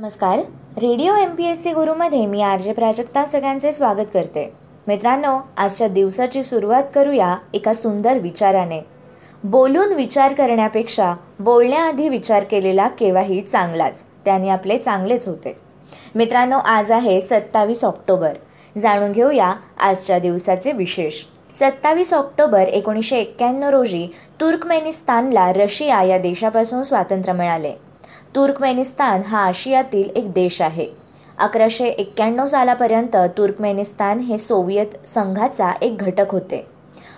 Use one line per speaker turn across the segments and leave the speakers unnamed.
नमस्कार. Radio M P S C गुरुमध्ये मी R J Prajakta सगळ्यांचे स्वागत करते. मित्रांनो आजच्या दिवसाची सुरुवात करूया एका सुंदर विचाराने. बोलून विचार करण्यापेक्षा बोलण्याआधी विचार केलेला केव्हाही चांगलाच. त्याने आपले चांगलेच होते. मित्रांनो आज आहे सत्तावीस ऑक्टोबर. जाणून घेऊया आजच्या दिवसाचे विशेष. सत्तावीस ऑक्टोबर एकोणीसशे एक्क्याण्णव रोजी तुर्कमेनिस्तानला रशिया या देशापासून स्वातंत्र्य मिळाले. तुर्कमेनिस्तान हा आशियातील एक देश आहे. अकराशे एक्क्याण्णव सालापर्यंत तुर्कमेनिस्तान हे सोव्हिएत संघाचा एक घटक होते.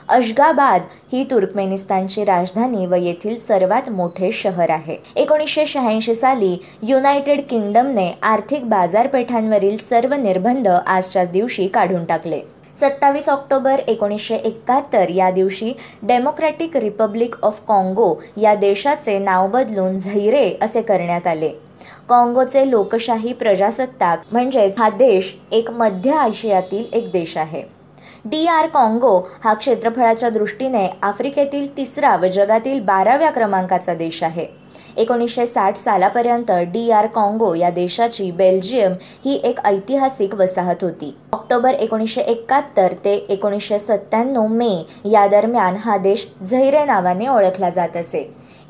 अशगाबाद ही तुर्कमेनिस्तानची राजधानी व येथील सर्वात मोठे शहर आहे. एकोणीसशे शहाऐंशी साली युनायटेड किंगडमने आर्थिक बाजारपेठांवरील सर्व निर्बंध आजच्याच दिवशी काढून टाकले. सत्तावीस ऑक्टोबर एकोणीसशे एकाहत्तर या दिवशी डेमोक्रॅटिक रिपब्लिक ऑफ काँगो या देशाचे नाव बदलून झैरे असे करण्यात आले. काँगोचे लोकशाही प्रजासत्ताक म्हणजेच हा देश एक मध्य आशियातील एक देश आहे. डी आर काँगो हा क्षेत्रफळाच्या दृष्टीने आफ्रिकेतील तिसरा व जगातील बाराव्या क्रमांकाचा देश आहे. एकोणीसशे साठ सालापर्यंत डी आर काँगो या देशाची बेल्जियम ही एक ऐतिहासिक वसाहत होती. ऑक्टोबर एकोणीसशे एकाहत्तर ते एकोणीसशे सत्त्याण्णव मे या दरम्यान हा देश झैरे नावाने ओळखला जात असे.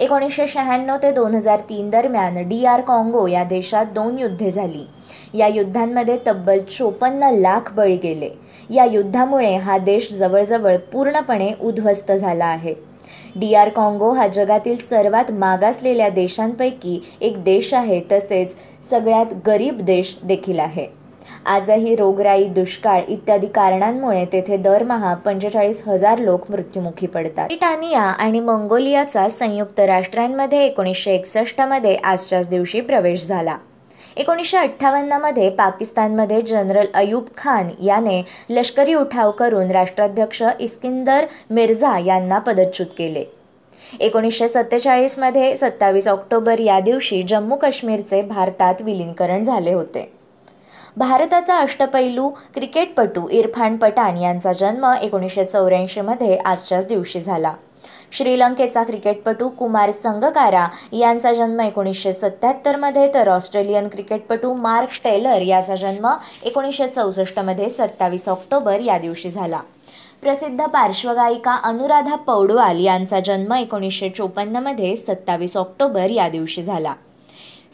एकोणीसशे शहाण्णव ते दोन हजार तीन दरम्यान डी आर काँगो या देशात दोन युद्धे झाली. या युद्धांमध्ये तब्बल चोपन्न लाख बळी गेले. या युद्धामुळे हा देश जवळजवळ पूर्णपणे उद्ध्वस्त झाला आहे. डी आर काँगो हा जगातील सर्वात मागासलेल्या देशांपैकी एक देश आहे तसेच सगळ्यात गरीब देश देखील आहे. आजही रोगराई दुष्काळ इत्यादी कारणांमुळे तेथे दरमहा पंचेचाळीस हजार लोक मृत्युमुखी पडतात. ब्रिटानिया आणि मंगोलियाचा संयुक्त राष्ट्रांमध्ये एकोणीसशे एकसष्टमध्ये आजच्याच दिवशी प्रवेश झाला. एकोणीसशे अठ्ठावन्नमध्ये पाकिस्तानमध्ये जनरल अयूब खान याने लष्करी उठाव करून राष्ट्राध्यक्ष इस्किंदर मिर्झा यांना पदच्युत केले. एकोणीसशे सत्तेचाळीसमध्ये सत्तावीस ऑक्टोबर या दिवशी जम्मू काश्मीरचे भारतात विलीनीकरण झाले होते. भारताचा अष्टपैलू क्रिकेटपटू इरफान पठाण यांचा जन्म एकोणीसशे चौऱ्याऐंशीमध्ये आजच्याच दिवशी झाला. श्रीलंकेचा क्रिकेटपटू कुमार संगकारा यांचा जन्म एकोणीसशे सत्याहत्तरमध्ये तर ऑस्ट्रेलियन क्रिकेटपटू मार्क टेलर याचा जन्म एकोणीसशे चौसष्टमध्ये सत्तावीस ऑक्टोबर या दिवशी झाला. प्रसिद्ध पार्श्वगायिका अनुराधा पौडवाल यांचा जन्म एकोणीसशे चोपन्नमध्ये सत्तावीस ऑक्टोबर या दिवशी झाला.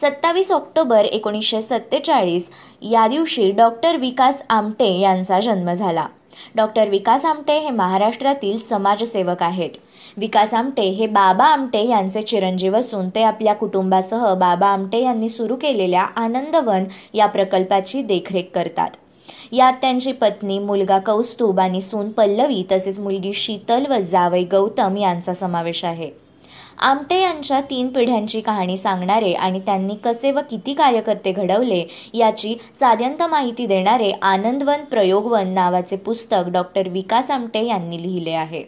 सत्तावीस ऑक्टोबर एकोणीसशे सत्तेचाळीस. या दिवशी डॉक्टर विकास आमटे यांचा जन्म झाला. डॉक्टर विकास आमटे हे महाराष्ट्रातील समाजसेवक आहेत. विकास आमटे हे बाबा आमटे यांचे चिरंजीव असून ते आपल्या कुटुंबासह बाबा आमटे यांनी सुरू केलेल्या आनंदवन या प्रकल्पाची देखरेख करतात. यात त्यांची पत्नी मुलगा कौस्तुभ आणि सून पल्लवी तसेच मुलगी शीतल व जावई गौतम यांचा समावेश आहे. आमटे यांच्या तीन पिढ्यांची कहाणी सांगणारे आणि त्यांनी कसे व किती कार्यकर्ते घडवले याची साध्यंत माहिती देणारे आनंदवन प्रयोगवन नावाचे पुस्तक डॉक्टर विकास आमटे यांनी लिहिले आहे.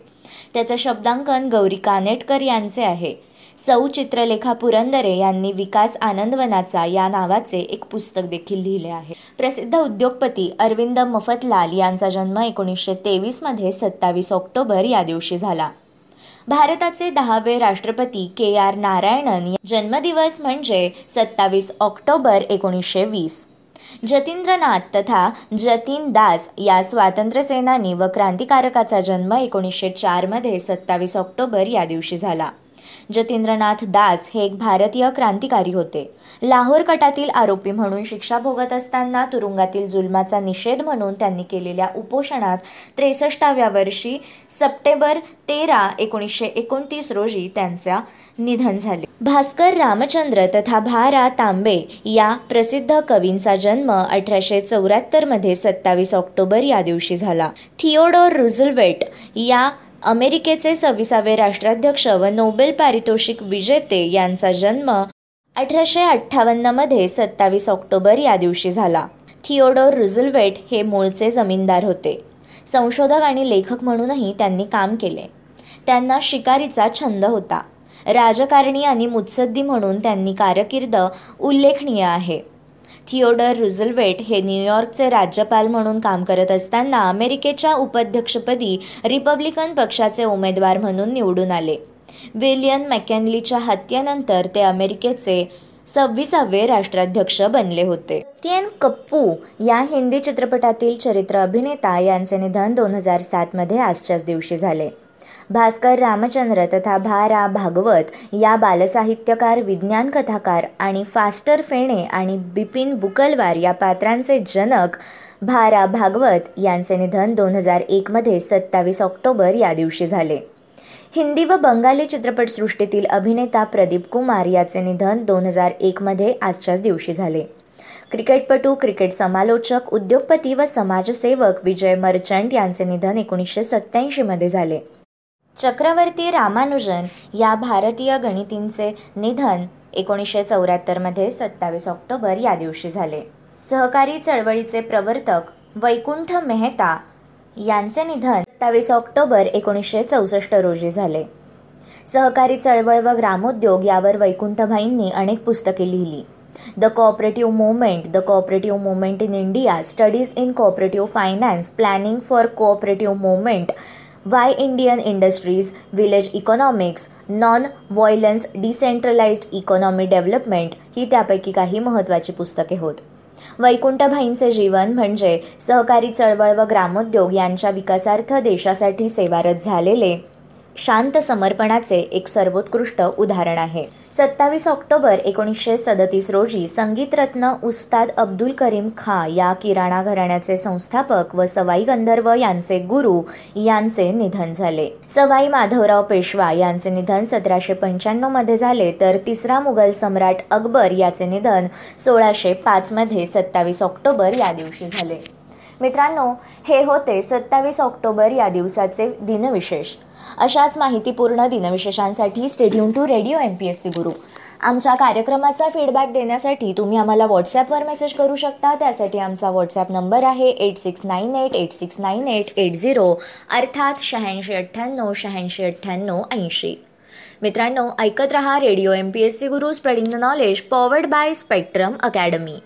त्याचं शब्दांकन गौरी कानेटकर यांचे आहे. सौ चित्रलेखा पुरंदरे यांनी विकास आनंदवनाचा या नावाचे एक पुस्तक देखील लिहिले आहे. प्रसिद्ध उद्योगपती अरविंद मफतलाल यांचा जन्म एकोणीसशे तेवीसमध्ये सत्तावीस ऑक्टोबर या दिवशी झाला. भारताचे दहावे राष्ट्रपती के आर नारायणन जन्मदिवस म्हणजे सत्तावीस ऑक्टोबर एकोणीसशे वीस. जतींद्रनाथ तथा जतीन दास या स्वातंत्र्यसेनानी व क्रांतिकारकाचा जन्म एकोणीसशे चारमध्ये सत्तावीस ऑक्टोबर या दिवशी झाला. जतींद्रनाथ दास हे एक भारतीय क्रांतिकारी होते. लाहोर कटातील आरोपी म्हणून शिक्षा भोगत असताना तुरुंगातील जुलमाचा निषेध म्हणून त्यांनी केलेल्या उपोषणात त्रेसष्टाव्या वर्षी सप्टेंबर तेरा एकोणीसशे एकोणतीस रोजी त्यांचा निधन झाले. भास्कर रामचंद्र तथा भारा तांबे या प्रसिद्ध कवींचा जन्म अठराशे चौऱ्याहत्तरमध्ये सत्तावीस ऑक्टोबर या दिवशी झाला. थिओडोर रुझुलवेट या अमेरिकेचे सव्वीसावे राष्ट्राध्यक्ष व नोबेल पारितोषिक विजेते यांचा जन्म अठराशे अठ्ठावन्नमध्ये सत्तावीस ऑक्टोबर या दिवशी झाला. थिओडोर रुझलवेट हे मूळचे जमीनदार होते. संशोधक आणि लेखक म्हणूनही त्यांनी काम केले. त्यांना शिकारीचा छंद होता. राजकारणी आणि मुत्सद्दी म्हणून त्यांनी कारकीर्द उल्लेखनीय आहे. थिओडर रुझलवेट हे न्यूयॉर्कचे राज्यपाल म्हणून काम करत असताना अमेरिकेच्या उपाध्यक्षपदी रिपब्लिकन पक्षाचे उमेदवार म्हणून निवडून आले. विलियन मॅकॅनलीच्या हत्येनंतर ते अमेरिकेचे सव्वीसावे राष्ट्राध्यक्ष बनले होते. तीन कप्पू या हिंदी चित्रपटातील चरित्र अभिनेता यांचे निधन दोन हजार सातमध्ये आजच्याच दिवशी झाले. भास्कर रामचंद्र तथा भा रा भागवत या बालसाहित्यकार विज्ञान कथाकार आणि फास्टर फेणे आणि बिपिन बुकलवार या पात्रांचे जनक भा रा भागवत यांचे निधन दोन हजार एकमध्ये सत्तावीस ऑक्टोबर या दिवशी झाले. हिंदी व बंगाली चित्रपटसृष्टीतील अभिनेता प्रदीप कुमार याचे निधन दोन हजार एकमध्ये आजच्याच दिवशी झाले. क्रिकेटपटू क्रिकेट समालोचक उद्योगपती व समाजसेवक विजय मर्चंट यांचे निधन एकोणीसशे सत्त्याऐंशीमध्ये झाले. चक्रवर्ती रामानुजन या भारतीय गणितींचे निधन एकोणीसशे चौऱ्याहत्तरमध्ये सत्तावीस ऑक्टोबर या दिवशी झाले. सहकारी चळवळीचे प्रवर्तक वैकुंठ मेहता यांचे निधन सत्तावीस ऑक्टोबर एकोणीसशे चौसष्ट रोजी झाले. सहकारी चळवळ व ग्रामोद्योग यावर वैकुंठभाईंनी अनेक पुस्तके लिहिली. The cooperative movement the cooperative movement in India studies in cooperative finance planning for cooperative movement why Indian industries village economics non violence decentralised economy development ही त्यापैकी काही महत्त्वाची पुस्तके होत. वैकुंठभाईंचे जीवन म्हणजे सहकारी चळवळ व ग्रामोद्योग यांच्या विकासार्थ देशासाठी सेवारत झालेले शांत समर्पणाचे एक सर्वोत्कृष्ट उदाहरण आहे. सत्तावीस ऑक्टोबर एकोणीसशे सदतीस रोजी संगीतरत्न उस्ताद अब्दुल करीम खा या किराणा घराण्याचे संस्थापक व सवाई गंधर्व यांचे गुरु यांचे निधन झाले. सवाई माधवराव पेशवा यांचे निधन सतराशे पंच्याण्णवमध्ये झाले तर तिसरा मुघल सम्राट अकबर याचे निधन सोळाशे पाच मध्ये सत्तावीस ऑक्टोबर या दिवशी झाले. मित्रांनो हे होते सत्तावीस ऑक्टोबर या दिवसाचे दिनविशेष. अशाच माहितीपूर्ण दिनविशेषांसाठी stadium to radio M P S C Guru आमच्या कार्यक्रमाचा फीडबॅक देण्यासाठी तुम्ही आम्हाला व्हॉट्सॲपवर मेसेज करू शकता. त्यासाठी आमचा व्हॉट्सॲप नंबर आहे eight six nine eight eight six nine eight eight zero अर्थात शहाऐंशी अठ्ठ्याण्णव शहाऐंशी अठ्ठ्याण्णव ऐंशी. मित्रांनो ऐकत रहा radio M P S C Guru spreading the knowledge powered by Spectrum Academy